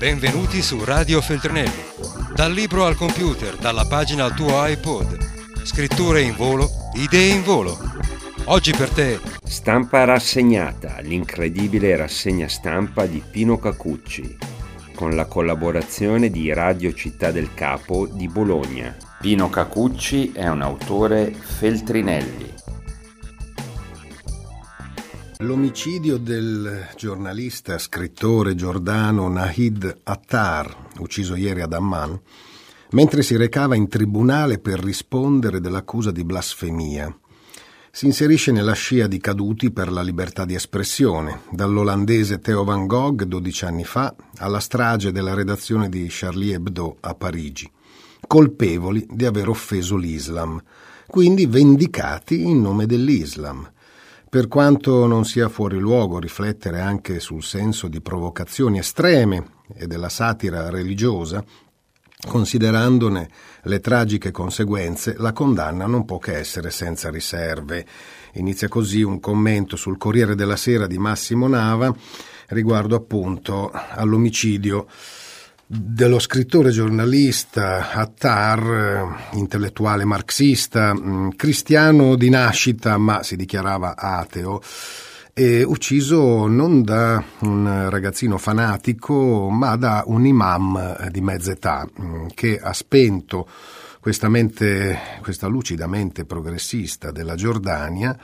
Benvenuti su Radio Feltrinelli. Dal libro al computer, dalla pagina al tuo iPod. Scritture in volo, idee in volo. Oggi per te. Stampa rassegnata, l'incredibile rassegna stampa di Pino Cacucci, con la collaborazione di Radio Città del Capo di Bologna. Pino Cacucci è un autore Feltrinelli. L'omicidio del giornalista, scrittore giordano Nahid Attar, ucciso ieri ad Amman, mentre si recava in tribunale per rispondere dell'accusa di blasfemia, si inserisce nella scia di caduti per la libertà di espressione, dall'olandese Theo Van Gogh 12 anni fa alla strage della redazione di Charlie Hebdo a Parigi, colpevoli di aver offeso l'Islam, quindi vendicati in nome dell'Islam per quanto non sia fuori luogo riflettere anche sul senso di provocazioni estreme e della satira religiosa, considerandone le tragiche conseguenze, la condanna non può che essere senza riserve. Inizia così un commento sul Corriere della Sera di Massimo Nava riguardo appunto all'omicidio dello scrittore giornalista Attar, intellettuale marxista, mm, cristiano di nascita ma si dichiarava ateo, e ucciso non da un ragazzino fanatico ma da un imam di mezza età mm, che ha spento questa, mente, questa lucida mente progressista della Giordania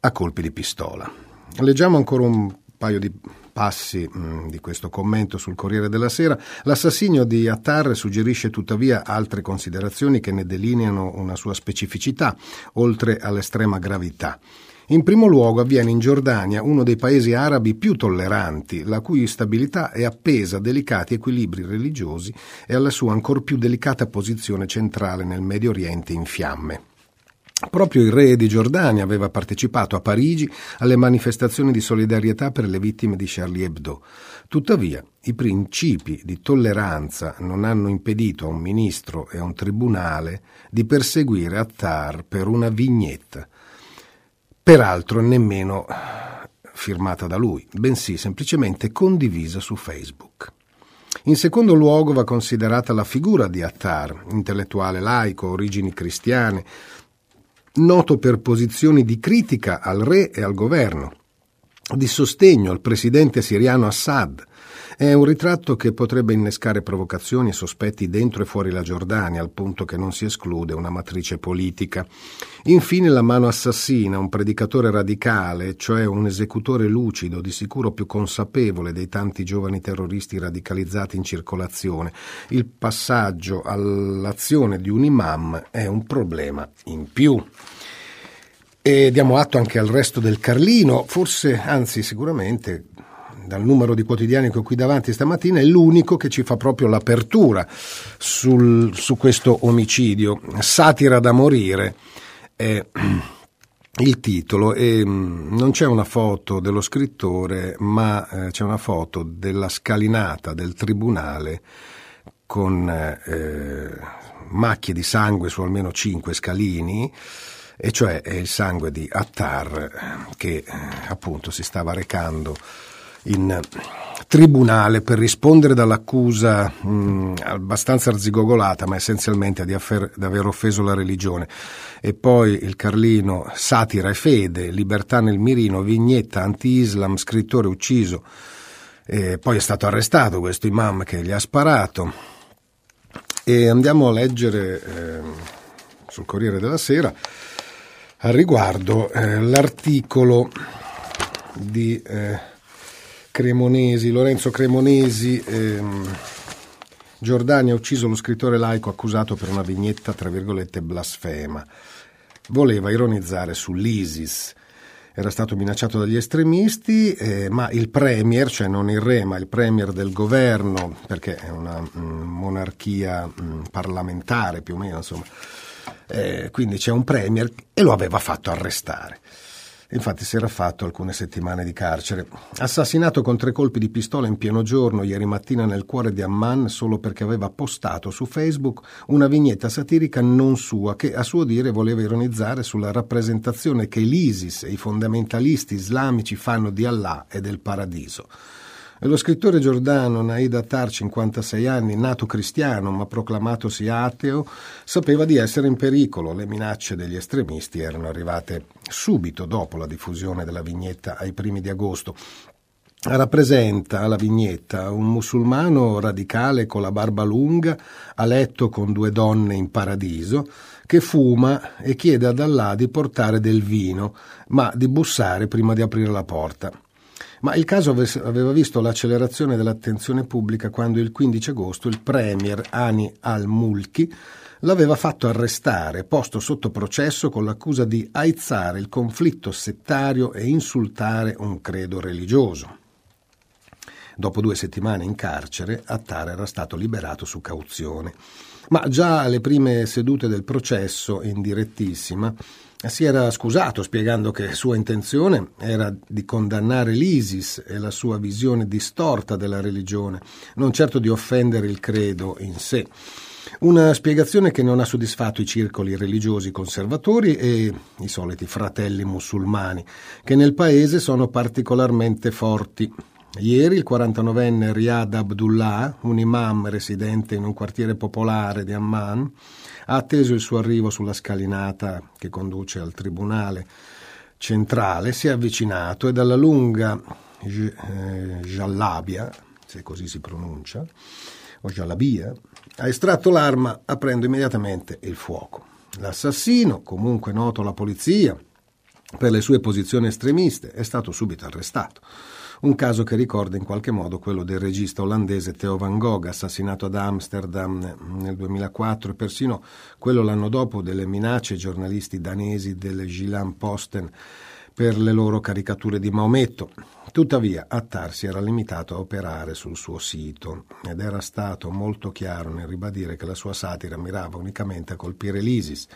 a colpi di pistola. Leggiamo ancora un paio di passi mh, di questo commento sul Corriere della Sera, l'assassinio di Attar suggerisce tuttavia altre considerazioni che ne delineano una sua specificità, oltre all'estrema gravità. In primo luogo avviene in Giordania, uno dei paesi arabi più tolleranti, la cui stabilità è appesa a delicati equilibri religiosi e alla sua ancor più delicata posizione centrale nel Medio Oriente in fiamme. Proprio il re di Giordania aveva partecipato a Parigi alle manifestazioni di solidarietà per le vittime di Charlie Hebdo. Tuttavia, i principi di tolleranza non hanno impedito a un ministro e a un tribunale di perseguire Attar per una vignetta. Peraltro nemmeno firmata da lui, bensì semplicemente condivisa su Facebook. In secondo luogo va considerata la figura di Attar, intellettuale laico, origini cristiane, noto per posizioni di critica al re e al governo, di sostegno al presidente siriano Assad. È un ritratto che potrebbe innescare provocazioni e sospetti dentro e fuori la Giordania, al punto che non si esclude una matrice politica. Infine la mano assassina, un predicatore radicale, cioè un esecutore lucido, di sicuro più consapevole dei tanti giovani terroristi radicalizzati in circolazione. Il passaggio all'azione di un imam è un problema in più. E diamo atto anche al resto del Carlino, forse, anzi sicuramente, dal numero di quotidiani che ho qui davanti stamattina, è l'unico che ci fa proprio l'apertura sul, su questo omicidio. Satira da morire è il titolo e mm, non c'è una foto dello scrittore, ma eh, c'è una foto della scalinata del tribunale con eh, macchie di sangue su almeno cinque scalini e cioè è il sangue di Attar che eh, appunto si stava recando in tribunale per rispondere dall'accusa mh, abbastanza arzigogolata, ma essenzialmente di, affer- di, aver offeso la religione. E poi il Carlino, satira e fede, libertà nel mirino, vignetta anti-islam, scrittore ucciso. E poi è stato arrestato questo imam che gli ha sparato. E andiamo a leggere eh, sul Corriere della Sera al riguardo eh, l'articolo di eh, Cremonesi, Lorenzo Cremonesi, ehm, Giordania ha ucciso lo scrittore laico accusato per una vignetta, tra virgolette, blasfema. Voleva ironizzare sull'ISIS. Era stato minacciato dagli estremisti, eh, ma il premier, cioè non il re, ma il premier del governo, perché è una mh, mm, monarchia mh, mm, parlamentare più o meno, insomma, eh, quindi c'è un premier e lo aveva fatto arrestare. Infatti si era fatto alcune settimane di carcere. Assassinato con tre colpi di pistola in pieno giorno ieri mattina nel cuore di Amman solo perché aveva postato su Facebook una vignetta satirica non sua che a suo dire voleva ironizzare sulla rappresentazione che l'ISIS e i fondamentalisti islamici fanno di Allah e del paradiso. Lo scrittore giordano Naid Attar, 56 anni, nato cristiano ma proclamatosi ateo, sapeva di essere in pericolo. Le minacce degli estremisti erano arrivate subito dopo la diffusione della vignetta ai primi di agosto rappresenta la vignetta un musulmano radicale con la barba lunga, a letto con due donne in paradiso, che fuma e chiede ad Allah di portare del vino, ma di bussare prima di aprire la porta. Ma il caso aveva visto l'accelerazione dell'attenzione pubblica quando il 15 agosto il premier Ani al-Mulki l'aveva fatto arrestare, posto sotto processo con l'accusa di aizzare il conflitto settario e insultare un credo religioso. Dopo due settimane in carcere, Attar era stato liberato su cauzione. Ma già alle prime sedute del processo, in direttissima, si era scusato spiegando che sua intenzione era di condannare l'ISIS e la sua visione distorta della religione, non certo di offendere il credo in sé. Una spiegazione che non ha soddisfatto i circoli religiosi conservatori e i soliti fratelli musulmani, che nel paese sono particolarmente forti. Ieri il 49enne Riyad Abdullah, un imam residente in un quartiere popolare di Amman, ha atteso il suo arrivo sulla scalinata che conduce al tribunale centrale, si è avvicinato e dalla lunga eh, giallabia, se così si pronuncia, o giallabia, ha estratto l'arma aprendo immediatamente il fuoco. L'assassino, comunque noto alla polizia per le sue posizioni estremiste, è stato subito arrestato un caso che ricorda in qualche modo quello del regista olandese Theo van Gogh, assassinato ad Amsterdam nel 2004 e persino quello l'anno dopo delle minacce ai giornalisti danesi del Gilan Posten per le loro caricature di Maometto. Tuttavia, Attar si era limitato a operare sul suo sito ed era stato molto chiaro nel ribadire che la sua satira mirava unicamente a colpire l'ISIS.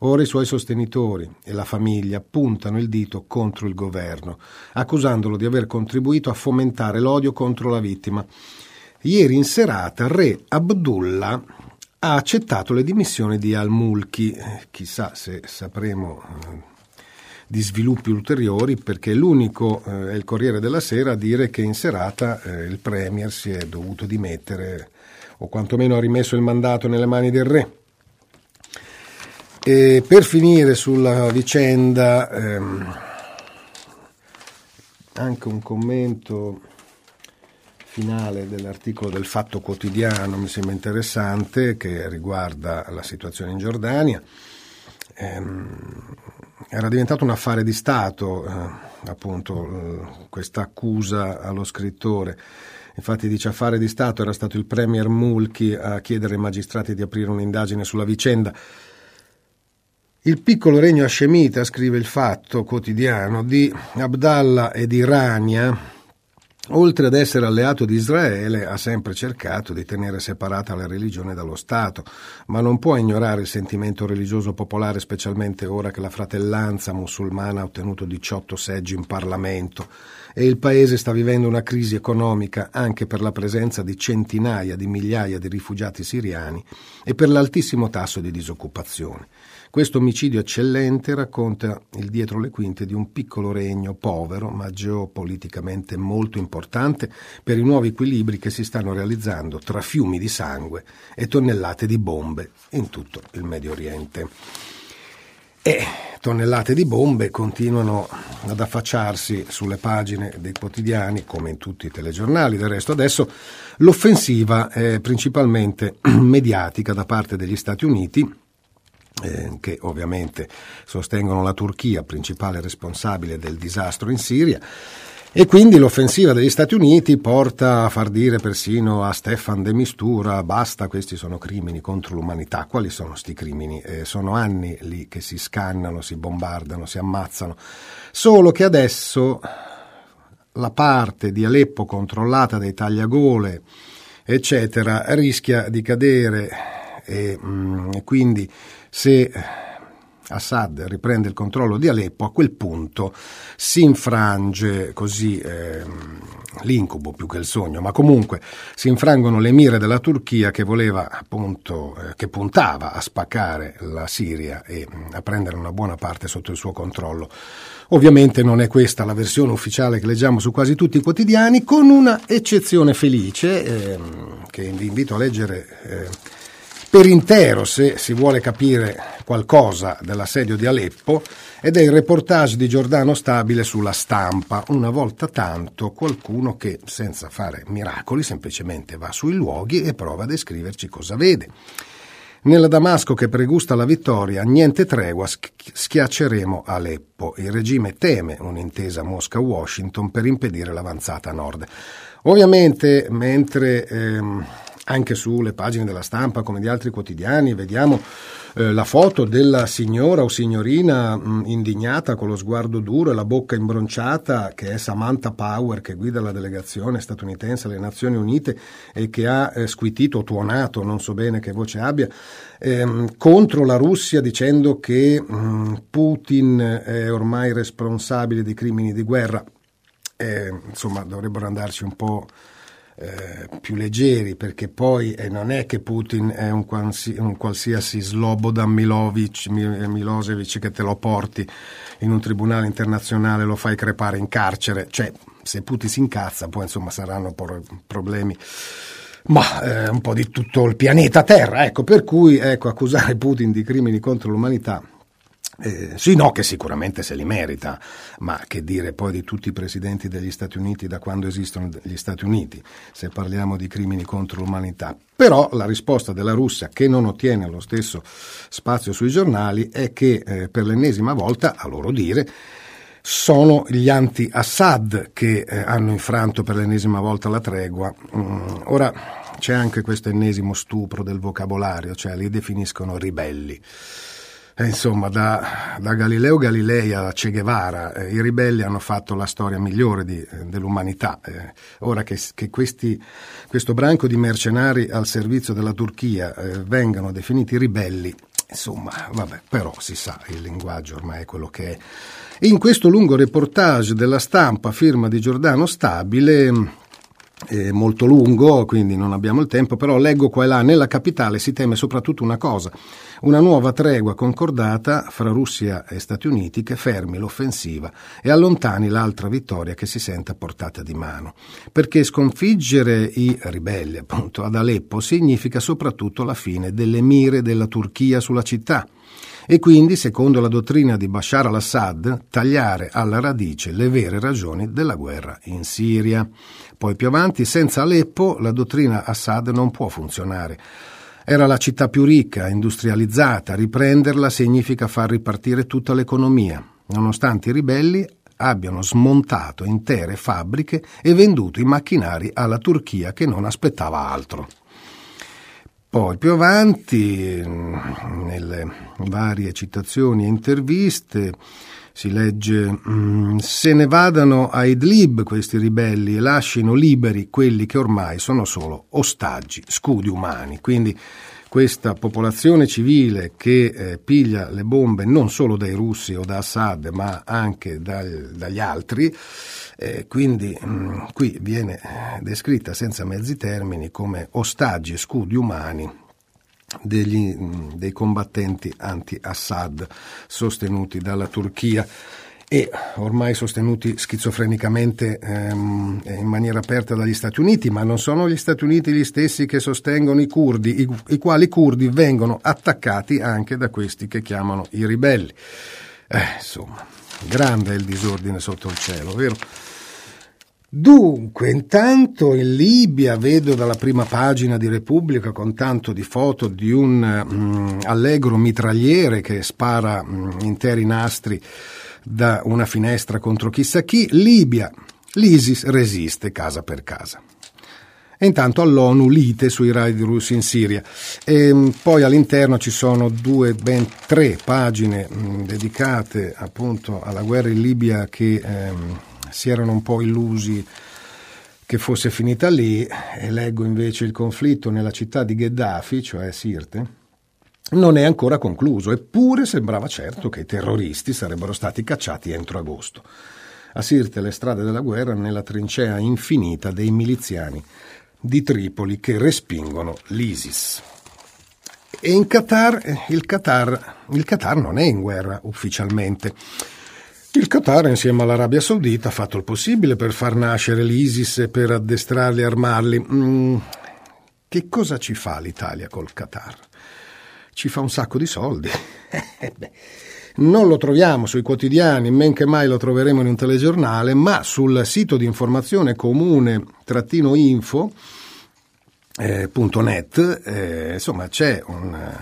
Ora i suoi sostenitori e la famiglia puntano il dito contro il governo, accusandolo di aver contribuito a fomentare l'odio contro la vittima. Ieri in serata, re Abdullah ha accettato le dimissioni di al-Mulki. Eh, chissà se sapremo eh, di sviluppi ulteriori perché l'unico eh, è il Corriere della Sera a dire che in serata eh, il Premier si è dovuto dimettere o quantomeno ha rimesso il mandato nelle mani del re. E per finire sulla vicenda, ehm, anche un commento finale dell'articolo del Fatto Quotidiano mi sembra interessante che riguarda la situazione in Giordania. Ehm, era diventato un affare di Stato, eh, appunto, eh, questa accusa allo scrittore. Infatti dice affare di Stato, era stato il Premier Mulchi a chiedere ai magistrati di aprire un'indagine sulla vicenda. Il piccolo regno hascemita, scrive il Fatto quotidiano, di Abdallah e di Rania, Oltre ad essere alleato di Israele, ha sempre cercato di tenere separata la religione dallo Stato, ma non può ignorare il sentimento religioso popolare, specialmente ora che la fratellanza musulmana ha ottenuto 18 seggi in Parlamento e il Paese sta vivendo una crisi economica anche per la presenza di centinaia di migliaia di rifugiati siriani e per l'altissimo tasso di disoccupazione. Questo omicidio eccellente racconta il dietro le quinte di un piccolo regno povero ma geopoliticamente molto importante per i nuovi equilibri che si stanno realizzando tra fiumi di sangue e tonnellate di bombe in tutto il Medio Oriente. E tonnellate di bombe continuano ad affacciarsi sulle pagine dei quotidiani, come in tutti i telegiornali. Del resto, adesso l'offensiva è principalmente mediatica da parte degli Stati Uniti eh, che ovviamente sostengono la Turchia, principale responsabile del disastro in Siria. E quindi l'offensiva degli Stati Uniti porta a far dire persino a Stefan de Mistura basta, questi sono crimini contro l'umanità. Quali sono questi crimini? Eh, sono anni lì che si scannano, si bombardano, si ammazzano. Solo che adesso la parte di Aleppo controllata dai tagliagole, eccetera, rischia di cadere e, mm, e quindi se Assad riprende il controllo di Aleppo, a quel punto si infrange così eh, l'incubo più che il sogno, ma comunque si infrangono le mire della Turchia che voleva appunto, eh, che puntava a spaccare la Siria e mm, a prendere una buona parte sotto il suo controllo. Ovviamente non è questa la versione ufficiale che leggiamo su quasi tutti i quotidiani, con una eccezione felice eh, che vi invito a leggere eh, per intero se si vuole capire qualcosa dell'assedio di Aleppo ed è il reportage di Giordano Stabile sulla stampa, una volta tanto qualcuno che senza fare miracoli semplicemente va sui luoghi e prova a descriverci cosa vede. Nella Damasco che pregusta la vittoria, niente tregua, schiacceremo Aleppo. Il regime teme un'intesa Mosca-Washington per impedire l'avanzata a nord. Ovviamente, mentre ehm, anche sulle pagine della stampa, come di altri quotidiani, vediamo eh, la foto della signora o signorina mh, mm, indignata con lo sguardo duro e la bocca imbronciata, che è Samantha Power, che guida la delegazione statunitense alle Nazioni Unite e che ha eh, squitito o tuonato, non so bene che voce abbia, ehm, contro la Russia dicendo che mh, mm, Putin è ormai responsabile di crimini di guerra. Eh, insomma, dovrebbero andarci un po' Eh, più leggeri, perché poi eh, non è che Putin è un, qualsi, un qualsiasi Slobodan Milovic, Milosevic che te lo porti in un tribunale internazionale e lo fai crepare in carcere, cioè se Putin si incazza poi insomma saranno problemi ma eh, un po' di tutto il pianeta Terra, ecco, per cui ecco, accusare Putin di crimini contro l'umanità eh, sì, no, che sicuramente se li merita, ma che dire poi di tutti i presidenti degli Stati Uniti da quando esistono gli Stati Uniti, se parliamo di crimini contro l'umanità. Però la risposta della Russia, che non ottiene lo stesso spazio sui giornali, è che eh, per l'ennesima volta, a loro dire, sono gli anti-Assad che eh, hanno infranto per l'ennesima volta la tregua. Mm, ora c'è anche questo ennesimo stupro del vocabolario, cioè li definiscono ribelli. Eh, insomma, da, da, Galileo Galilei a Che Guevara, eh, i ribelli hanno fatto la storia migliore di, eh, dell'umanità. Eh, ora che, che questi, questo branco di mercenari al servizio della Turchia eh, vengano definiti ribelli, insomma, vabbè, però si sa, il linguaggio ormai è quello che è. In questo lungo reportage della stampa, firma di Giordano Stabile, è molto lungo, quindi non abbiamo il tempo, però leggo qua e là, nella capitale si teme soprattutto una cosa, una nuova tregua concordata fra Russia e Stati Uniti che fermi l'offensiva e allontani l'altra vittoria che si sente a portata di mano. Perché sconfiggere i ribelli, appunto, ad Aleppo significa soprattutto la fine delle mire della Turchia sulla città e quindi, secondo la dottrina di Bashar al-Assad, tagliare alla radice le vere ragioni della guerra in Siria. Poi più avanti, senza Aleppo, la dottrina Assad non può funzionare. Era la città più ricca, industrializzata, riprenderla significa far ripartire tutta l'economia, nonostante i ribelli abbiano smontato intere fabbriche e venduto i macchinari alla Turchia che non aspettava altro. Poi più avanti, nelle varie citazioni e interviste, si legge mm, se ne vadano a Idlib questi ribelli e lasciano liberi quelli che ormai sono solo ostaggi, scudi umani. Quindi questa popolazione civile che eh, piglia le bombe non solo dai russi o da Assad ma anche dal, dagli altri, eh, quindi mh, mm, qui viene eh, descritta senza mezzi termini come ostaggi e scudi umani degli, mm, dei combattenti anti-Assad sostenuti dalla Turchia e ormai sostenuti schizofrenicamente ehm, in maniera aperta dagli Stati Uniti, ma non sono gli Stati Uniti gli stessi che sostengono i curdi, i, i quali curdi vengono attaccati anche da questi che chiamano i ribelli. Eh, insomma, grande è il disordine sotto il cielo, vero? Dunque, intanto in Libia vedo dalla prima pagina di Repubblica con tanto di foto di un mm, allegro mitragliere che spara mm, interi nastri da una finestra contro chissà chi. Libia, l'ISIS resiste casa per casa. E intanto all'ONU lite sui raid russi in Siria. E mm, poi all'interno ci sono due, ben tre pagine mh, dedicate appunto alla guerra in Libia che... Ehm, si erano un po' illusi che fosse finita lì e leggo invece il conflitto nella città di Gheddafi, cioè Sirte, non è ancora concluso, eppure sembrava certo che i terroristi sarebbero stati cacciati entro agosto. a Sirte le strade della guerra nella trincea infinita dei miliziani di Tripoli che respingono l'ISIS. E in Qatar, eh, il Qatar, il Qatar non è in guerra ufficialmente. Il Qatar, insieme all'Arabia Saudita, ha fatto il possibile per far nascere l'ISIS e per addestrarli e armarli. Mm, che cosa ci fa l'Italia col Qatar? Ci fa un sacco di soldi. Eh, non lo troviamo sui quotidiani, men che mai lo troveremo in un telegiornale, ma sul sito di informazione comune-info eh, eh, insomma c'è un,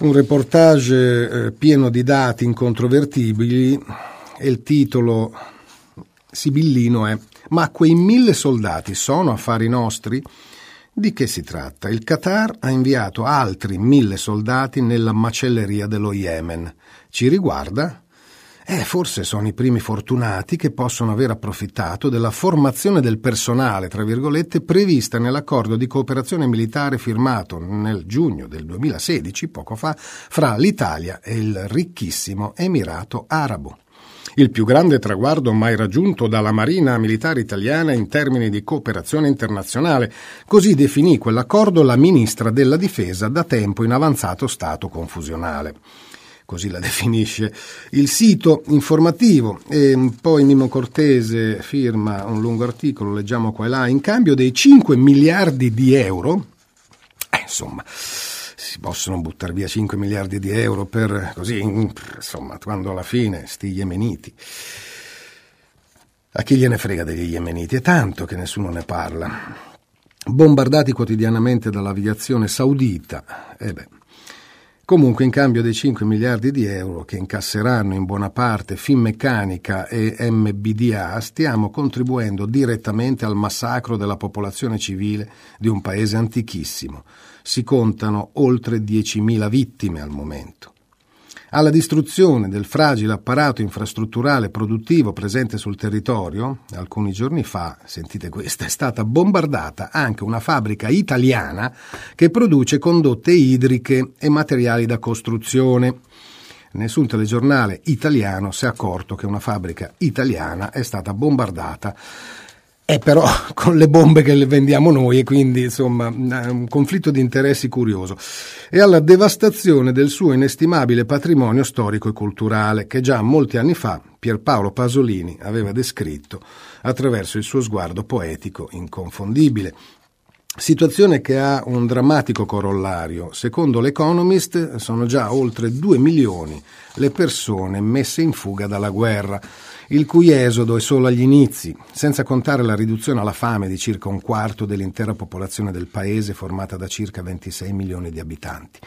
un reportage eh, pieno di dati incontrovertibili e il titolo sibillino è Ma quei mille soldati sono affari nostri? Di che si tratta? Il Qatar ha inviato altri mille soldati nella macelleria dello Yemen. Ci riguarda? Eh, forse sono i primi fortunati che possono aver approfittato della formazione del personale, tra virgolette, prevista nell'accordo di cooperazione militare firmato nel giugno del 2016, poco fa, fra l'Italia e il ricchissimo Emirato Arabo. Il più grande traguardo mai raggiunto dalla Marina Militare Italiana in termini di cooperazione internazionale, così definì quell'accordo la ministra della Difesa da tempo in avanzato stato confusionale. Così la definisce il sito informativo. E poi Mimo Cortese firma un lungo articolo, leggiamo qua e là, in cambio dei 5 miliardi di euro, eh, insomma, si possono buttare via 5 miliardi di euro per così, insomma, quando alla fine sti yemeniti. A chi gliene frega degli yemeniti? È tanto che nessuno ne parla. Bombardati quotidianamente dall'aviazione saudita. E eh beh, Comunque, in cambio dei 5 miliardi di euro che incasseranno in buona parte Finmeccanica e MBDA, stiamo contribuendo direttamente al massacro della popolazione civile di un paese antichissimo. Si contano oltre 10.000 vittime al momento alla distruzione del fragile apparato infrastrutturale produttivo presente sul territorio, alcuni giorni fa, sentite questa, è stata bombardata anche una fabbrica italiana che produce condotte idriche e materiali da costruzione. Nessun telegiornale italiano si è accorto che una fabbrica italiana è stata bombardata è però con le bombe che le vendiamo noi e quindi insomma un conflitto di interessi curioso e alla devastazione del suo inestimabile patrimonio storico e culturale che già molti anni fa Pierpaolo Pasolini aveva descritto attraverso il suo sguardo poetico inconfondibile. Situazione che ha un drammatico corollario. Secondo l'Economist sono già oltre 2 milioni le persone messe in fuga dalla guerra il cui esodo è solo agli inizi, senza contare la riduzione alla fame di circa un quarto dell'intera popolazione del paese formata da circa 26 milioni di abitanti.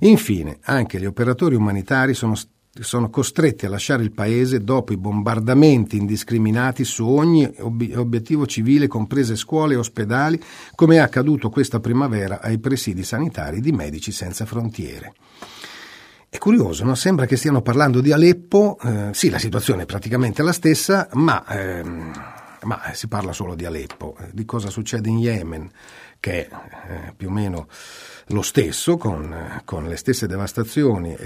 Infine, anche gli operatori umanitari sono sono costretti a lasciare il paese dopo i bombardamenti indiscriminati su ogni ob- obiettivo civile, comprese scuole e ospedali, come è accaduto questa primavera ai presidi sanitari di Medici Senza Frontiere. È curioso, no? sembra che stiano parlando di Aleppo, eh, sì la situazione è praticamente la stessa, ma, ehm, ma si parla solo di Aleppo, di cosa succede in Yemen, che è eh, più o meno lo stesso, con, con, le stesse devastazioni,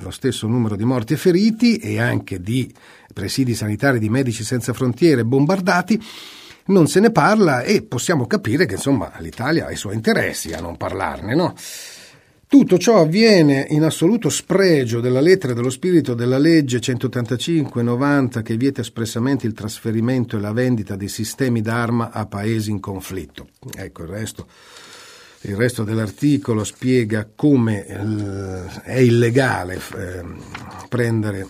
lo stesso numero di morti e feriti e anche di presidi sanitari di Medici Senza Frontiere bombardati, non se ne parla e possiamo capire che insomma l'Italia ha i suoi interessi a non parlarne, no? Tutto ciò avviene in assoluto spregio della lettera e dello spirito della legge 185-90 che vieta espressamente il trasferimento e la vendita di sistemi d'arma a paesi in conflitto. Ecco, il resto, il resto dell'articolo spiega come eh, è illegale eh, prendere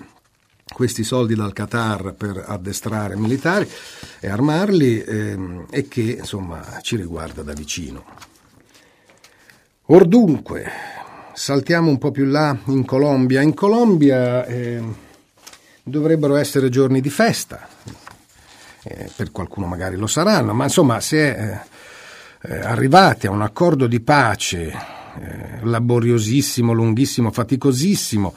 questi soldi dal Qatar per addestrare militari e armarli eh, e che insomma ci riguarda da vicino. Or dunque, saltiamo un po' più là in Colombia. In Colombia eh, dovrebbero essere giorni di festa, eh, per qualcuno magari lo saranno, ma insomma se è eh, arrivati a un accordo di pace eh, laboriosissimo, lunghissimo, faticosissimo,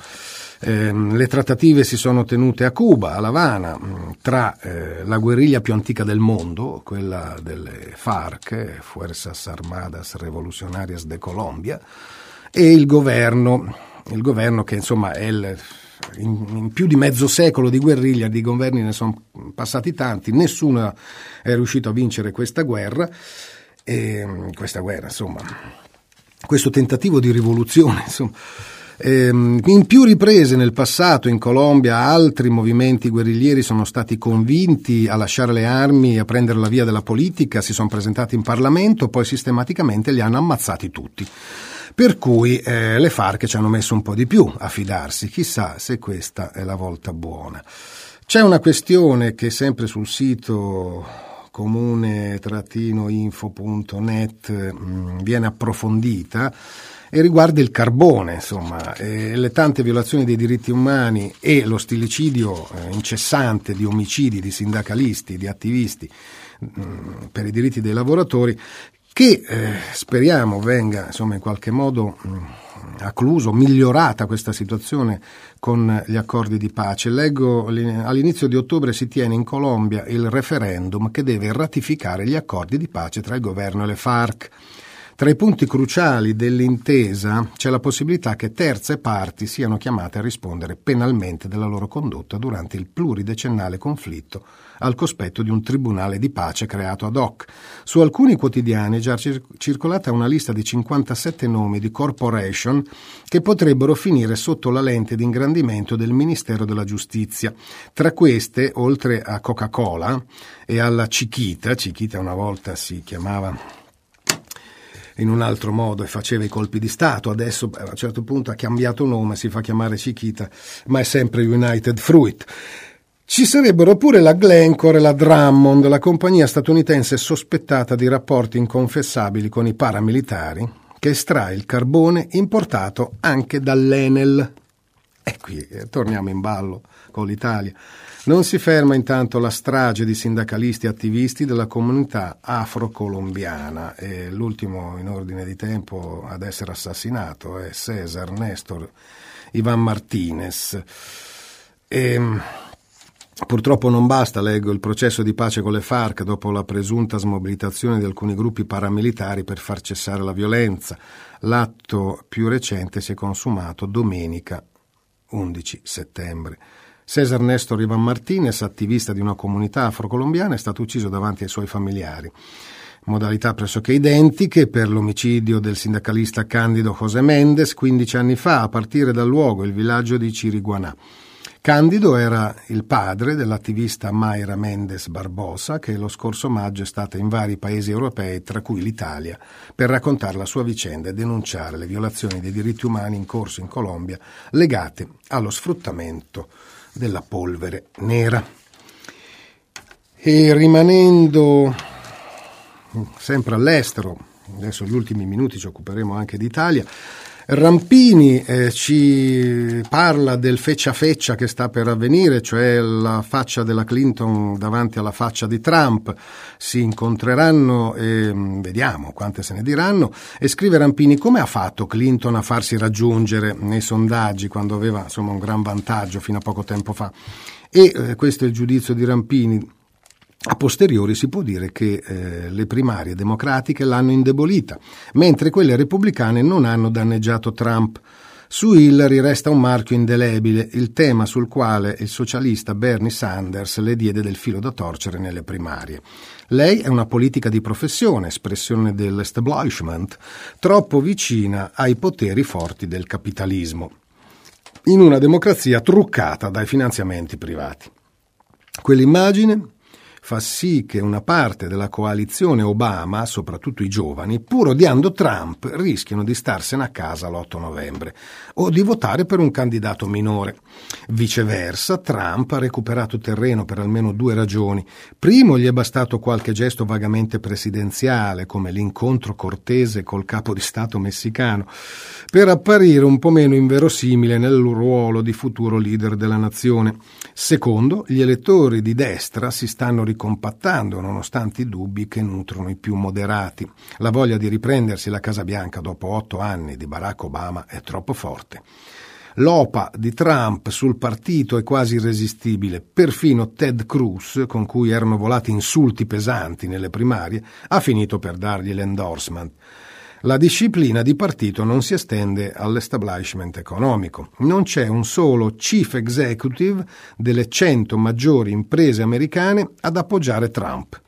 le trattative si sono tenute a Cuba, a La Habana, mm, tra eh, la guerriglia più antica del mondo, quella delle FARC, Fuerzas Armadas Revolucionarias de Colombia, e il governo, il governo che insomma è il, in, in, più di mezzo secolo di guerriglia, di governi ne sono passati tanti, nessuno è riuscito a vincere questa guerra, e, questa guerra, insomma, questo tentativo di rivoluzione, insomma. Ehm, in più riprese nel passato in Colombia altri movimenti guerriglieri sono stati convinti a lasciare le armi e a prendere la via della politica, si sono presentati in Parlamento, poi sistematicamente li hanno ammazzati tutti. Per cui eh, le FARC ci hanno messo un po' di più a fidarsi, chissà se questa è la volta buona. C'è una questione che sempre sul sito comune-info.net mm, viene approfondita e riguarda il carbone, insomma, eh, le tante violazioni dei diritti umani e lo stillicidio eh, incessante di omicidi di sindacalisti, di attivisti mh, mm, per i diritti dei lavoratori che eh, speriamo venga insomma, in qualche modo mh, mm, accluso, migliorata questa situazione con gli accordi di pace. Leggo all'inizio di ottobre si tiene in Colombia il referendum che deve ratificare gli accordi di pace tra il governo e le FARC. Tra i punti cruciali dell'intesa c'è la possibilità che terze parti siano chiamate a rispondere penalmente della loro condotta durante il pluridecennale conflitto al cospetto di un tribunale di pace creato ad hoc. Su alcuni quotidiani è già circolata una lista di 57 nomi di corporation che potrebbero finire sotto la lente di ingrandimento del Ministero della Giustizia. Tra queste, oltre a Coca-Cola e alla Chiquita, Chiquita una volta si chiamava in un altro modo e faceva i colpi di Stato, adesso a un certo punto ha cambiato nome, si fa chiamare Chiquita, ma è sempre United Fruit. Ci sarebbero pure la Glencore e la Drummond, la compagnia statunitense sospettata di rapporti inconfessabili con i paramilitari, che estrae il carbone importato anche dall'Enel. E qui eh, torniamo in ballo con l'Italia. Non si ferma intanto la strage di sindacalisti e attivisti della comunità afro-colombiana e l'ultimo in ordine di tempo ad essere assassinato è Cesar Nestor Ivan Martinez. E, ehm, Purtroppo non basta, leggo, il processo di pace con le FARC dopo la presunta smobilitazione di alcuni gruppi paramilitari per far cessare la violenza. L'atto più recente si è consumato domenica 11 settembre. Cesar Nestor Ivan Martinez, attivista di una comunità afrocolombiana, è stato ucciso davanti ai suoi familiari. Modalità pressoché identiche per l'omicidio del sindacalista Candido José Mendes 15 anni fa, a partire dal luogo, il villaggio di Ciriguanà. Candido era il padre dell'attivista Mayra Mendes Barbosa, che lo scorso maggio è stata in vari paesi europei, tra cui l'Italia, per raccontare la sua vicenda e denunciare le violazioni dei diritti umani in corso in Colombia legate allo sfruttamento della polvere nera. E rimanendo sempre all'estero, adesso gli ultimi minuti ci occuperemo anche d'Italia, Rampini eh, ci parla del feccia feccia che sta per avvenire, cioè la faccia della Clinton davanti alla faccia di Trump. Si incontreranno e mm, vediamo quante se ne diranno. E scrive Rampini come ha fatto Clinton a farsi raggiungere nei sondaggi quando aveva insomma, un gran vantaggio fino a poco tempo fa. E eh, questo è il giudizio di Rampini. A posteriori si può dire che eh, le primarie democratiche l'hanno indebolita, mentre quelle repubblicane non hanno danneggiato Trump. Su Hillary resta un marchio indelebile, il tema sul quale il socialista Bernie Sanders le diede del filo da torcere nelle primarie. Lei è una politica di professione, espressione dell'establishment, troppo vicina ai poteri forti del capitalismo, in una democrazia truccata dai finanziamenti privati. Quell'immagine fa sì che una parte della coalizione Obama, soprattutto i giovani, pur odiando Trump, rischiano di starsene a casa l'8 novembre o di votare per un candidato minore. Viceversa, Trump ha recuperato terreno per almeno due ragioni. Primo, gli è bastato qualche gesto vagamente presidenziale, come l'incontro cortese col capo di Stato messicano, per apparire un po' meno inverosimile nel ruolo di futuro leader della nazione. Secondo, gli elettori di destra si stanno ricompattando nonostante i dubbi che nutrono i più moderati. La voglia di riprendersi la Casa Bianca dopo otto anni di Barack Obama è troppo forte. L'opa di Trump sul partito è quasi irresistibile. Perfino Ted Cruz, con cui erano volati insulti pesanti nelle primarie, ha finito per dargli l'endorsement. La disciplina di partito non si estende all'establishment economico. Non c'è un solo chief executive delle 100 maggiori imprese americane ad appoggiare Trump.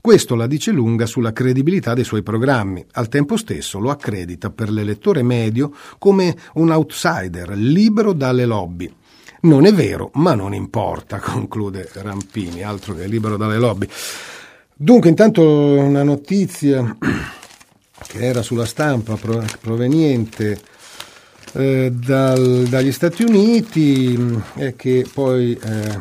Questo la dice lunga sulla credibilità dei suoi programmi. Al tempo stesso lo accredita per l'elettore medio come un outsider libero dalle lobby. Non è vero, ma non importa, conclude Rampini, altro che libero dalle lobby. Dunque, intanto una notizia che era sulla stampa proveniente eh, dal, dagli Stati Uniti e che poi eh,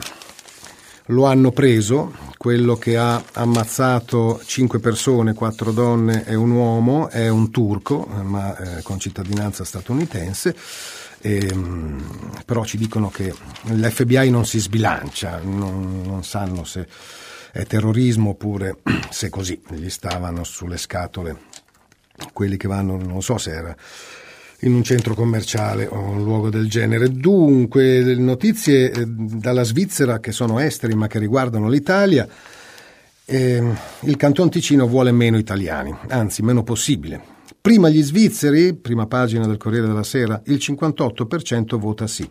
lo hanno preso, quello che ha ammazzato cinque persone, quattro donne e un uomo, è un turco, ma eh, con cittadinanza statunitense. E, però ci dicono che l'FBI non si sbilancia, non, non sanno se è terrorismo oppure se così gli stavano sulle scatole quelli che vanno, non so se era in un centro commerciale o un luogo del genere. Dunque, notizie eh, dalla Svizzera che sono esteri ma che riguardano l'Italia. Eh, il Canton Ticino vuole meno italiani, anzi meno possibile. Prima gli svizzeri, prima pagina del Corriere della Sera, il 58% vota sì.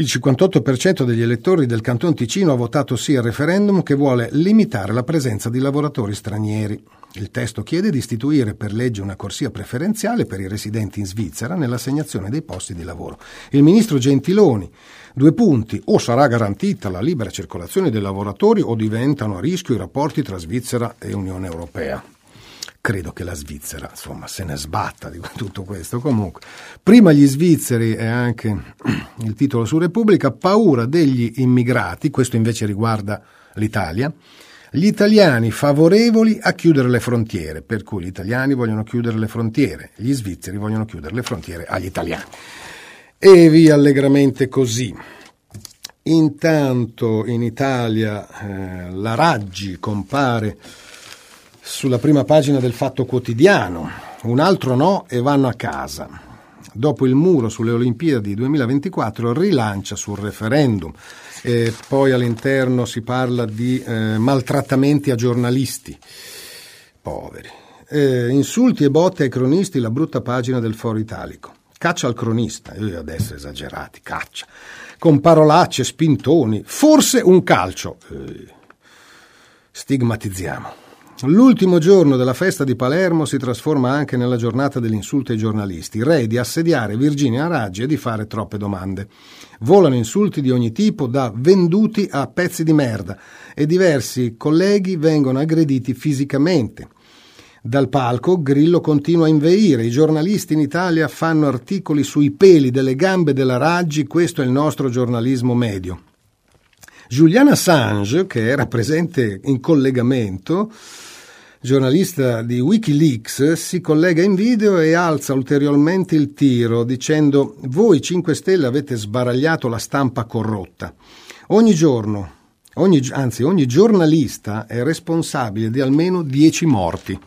Il 58% degli elettori del Canton Ticino ha votato sì al referendum che vuole limitare la presenza di lavoratori stranieri. Il testo chiede di istituire per legge una corsia preferenziale per i residenti in Svizzera nell'assegnazione dei posti di lavoro. Il ministro Gentiloni, due punti, o sarà garantita la libera circolazione dei lavoratori o diventano a rischio i rapporti tra Svizzera e Unione Europea. Credo che la Svizzera, insomma, se ne sbatta di tutto questo. Comunque, prima gli svizzeri e anche il titolo su Repubblica, paura degli immigrati, questo invece riguarda l'Italia, gli italiani favorevoli a chiudere le frontiere, per cui gli italiani vogliono chiudere le frontiere, gli svizzeri vogliono chiudere le frontiere agli italiani. E via allegramente così. Intanto in Italia eh, la Raggi compare sulla prima pagina del Fatto Quotidiano, un altro no e vanno a casa. Dopo il muro sulle Olimpiadi 2024 rilancia sul referendum e poi all'interno si parla di eh, maltrattamenti a giornalisti, poveri, eh, insulti e botte ai cronisti, la brutta pagina del Foro Italico. Caccia al cronista, io adesso esagerati, caccia, con parolacce, spintoni, forse un calcio. Eh, stigmatizziamo. L'ultimo giorno della festa di Palermo si trasforma anche nella giornata dell'insulto ai giornalisti, re di assediare Virginia Raggi e di fare troppe domande. Volano insulti di ogni tipo, da venduti a pezzi di merda, e diversi colleghi vengono aggrediti fisicamente. Dal palco Grillo continua a inveire, i giornalisti in Italia fanno articoli sui peli delle gambe della Raggi, questo è il nostro giornalismo medio. Julian Assange, che era presente in collegamento, giornalista di Wikileaks, si collega in video e alza ulteriormente il tiro dicendo voi 5 Stelle avete sbaragliato la stampa corrotta. Ogni giorno, ogni, anzi ogni giornalista è responsabile di almeno 10 morti.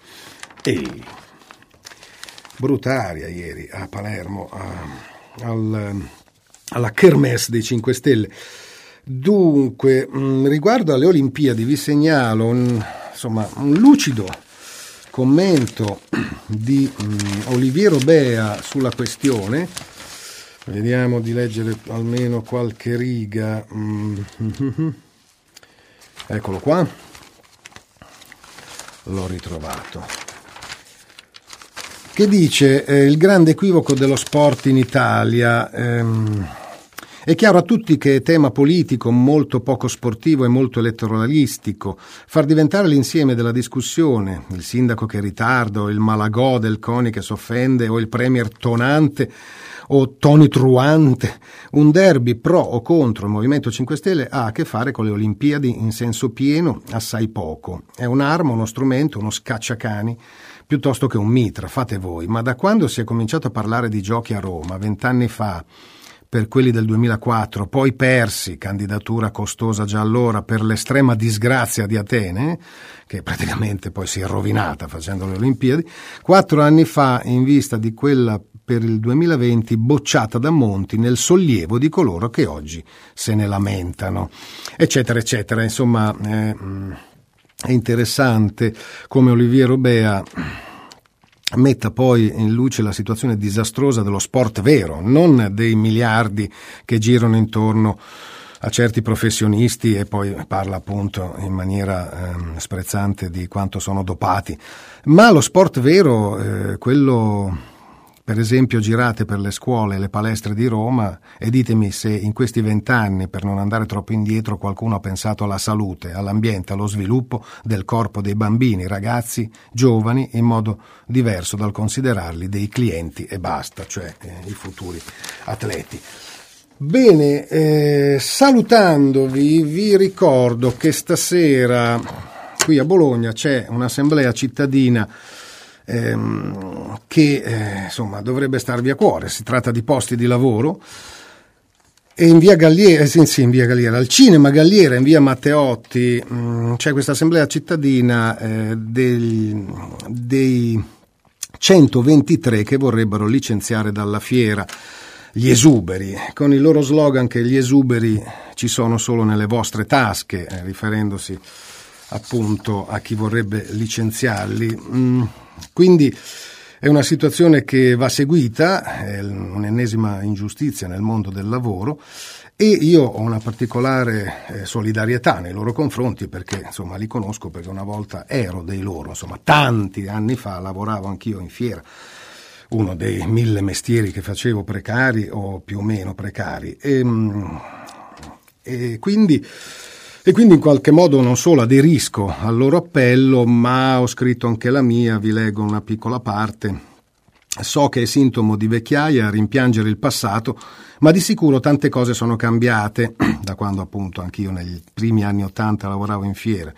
E brutaria ieri a Palermo, a, al, alla Kermesse dei 5 Stelle. Dunque, mh, riguardo alle Olimpiadi vi segnalo un insomma, un lucido commento di um, Oliviero Bea sulla questione. Vediamo di leggere almeno qualche riga. Mm. Eccolo qua. L'ho ritrovato. Che dice eh, il grande equivoco dello sport in Italia. Ehm, è chiaro a tutti che è tema politico molto poco sportivo e molto elettoralistico. Far diventare l'insieme della discussione, il sindaco che ritarda, o il malagò del CONI che s'offende, o il premier tonante, o tonitruante, un derby pro o contro il Movimento 5 Stelle ha a che fare con le Olimpiadi in senso pieno, assai poco. È un'arma, uno strumento, uno scacciacani piuttosto che un mitra, fate voi. Ma da quando si è cominciato a parlare di giochi a Roma, vent'anni fa, per quelli del 2004, poi persi, candidatura costosa già allora per l'estrema disgrazia di Atene, che praticamente poi si è rovinata facendo le Olimpiadi, quattro anni fa, in vista di quella per il 2020 bocciata da Monti nel sollievo di coloro che oggi se ne lamentano, eccetera, eccetera. Insomma, è, è interessante come Oliviero Bea metta poi in luce la situazione disastrosa dello sport vero, non dei miliardi che girano intorno a certi professionisti e poi parla appunto in maniera ehm, sprezzante di quanto sono dopati, ma lo sport vero, eh, quello per esempio girate per le scuole e le palestre di Roma e ditemi se in questi vent'anni, per non andare troppo indietro, qualcuno ha pensato alla salute, all'ambiente, allo sviluppo del corpo dei bambini, ragazzi, giovani, in modo diverso dal considerarli dei clienti e basta, cioè eh, i futuri atleti. Bene, eh, salutandovi vi ricordo che stasera qui a Bologna c'è un'assemblea cittadina ehm, che eh, insomma, dovrebbe starvi a cuore. Si tratta di posti di lavoro. E in via Galliera, eh, sì, sì, in via Galliera, al cinema Galliera, in via Matteotti, mh, mm, c'è questa assemblea cittadina eh, dei, dei 123 che vorrebbero licenziare dalla fiera gli esuberi, con il loro slogan che gli esuberi ci sono solo nelle vostre tasche, eh, riferendosi appunto a chi vorrebbe licenziarli. Mm, quindi è una situazione che va seguita, è un'ennesima ingiustizia nel mondo del lavoro e io ho una particolare eh, solidarietà nei loro confronti perché insomma li conosco perché una volta ero dei loro, insomma tanti anni fa lavoravo anch'io in fiera uno dei mille mestieri che facevo precari o più o meno precari. E, mm, e quindi e quindi in qualche modo non solo aderisco al loro appello, ma ho scritto anche la mia, vi leggo una piccola parte. So che è sintomo di vecchiaia rimpiangere il passato, ma di sicuro tante cose sono cambiate da quando appunto anch'io negli primi anni Ottanta lavoravo in fiera.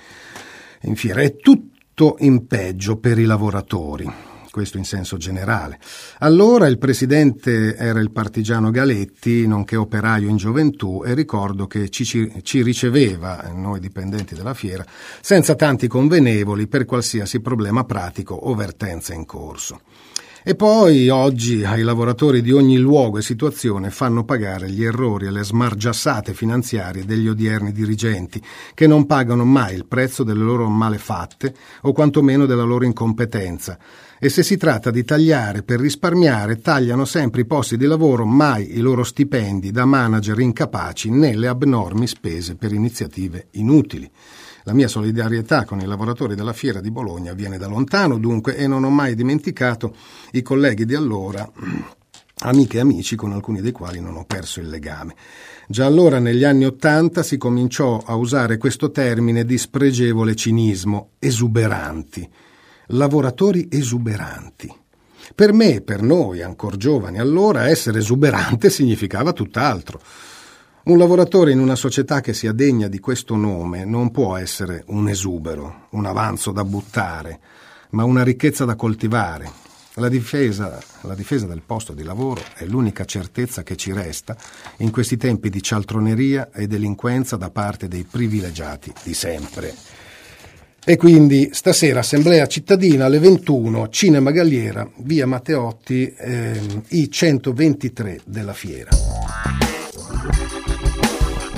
In fiera è tutto in peggio per i lavoratori questo in senso generale. Allora il presidente era il partigiano Galetti, nonché operaio in gioventù, e ricordo che ci, ci riceveva, noi dipendenti della fiera, senza tanti convenevoli per qualsiasi problema pratico o vertenza in corso. E poi oggi ai lavoratori di ogni luogo e situazione fanno pagare gli errori e le smargiassate finanziarie degli odierni dirigenti, che non pagano mai il prezzo delle loro malefatte o quantomeno della loro incompetenza, e se si tratta di tagliare per risparmiare, tagliano sempre i posti di lavoro, mai i loro stipendi da manager incapaci né le abnormi spese per iniziative inutili. La mia solidarietà con i lavoratori della fiera di Bologna viene da lontano, dunque, e non ho mai dimenticato i colleghi di allora, amiche e amici con alcuni dei quali non ho perso il legame. Già allora, negli anni Ottanta, si cominciò a usare questo termine di spregevole cinismo, esuberanti lavoratori esuberanti. Per me, per noi, ancor giovani allora, essere esuberante significava tutt'altro. Un lavoratore in una società che sia degna di questo nome non può essere un esubero, un avanzo da buttare, ma una ricchezza da coltivare. La difesa, la difesa del posto di lavoro è l'unica certezza che ci resta in questi tempi di cialtroneria e delinquenza da parte dei privilegiati di sempre. E quindi stasera assemblea cittadina alle 21, Cinema Galliera, via Matteotti, ehm, i 123 della fiera.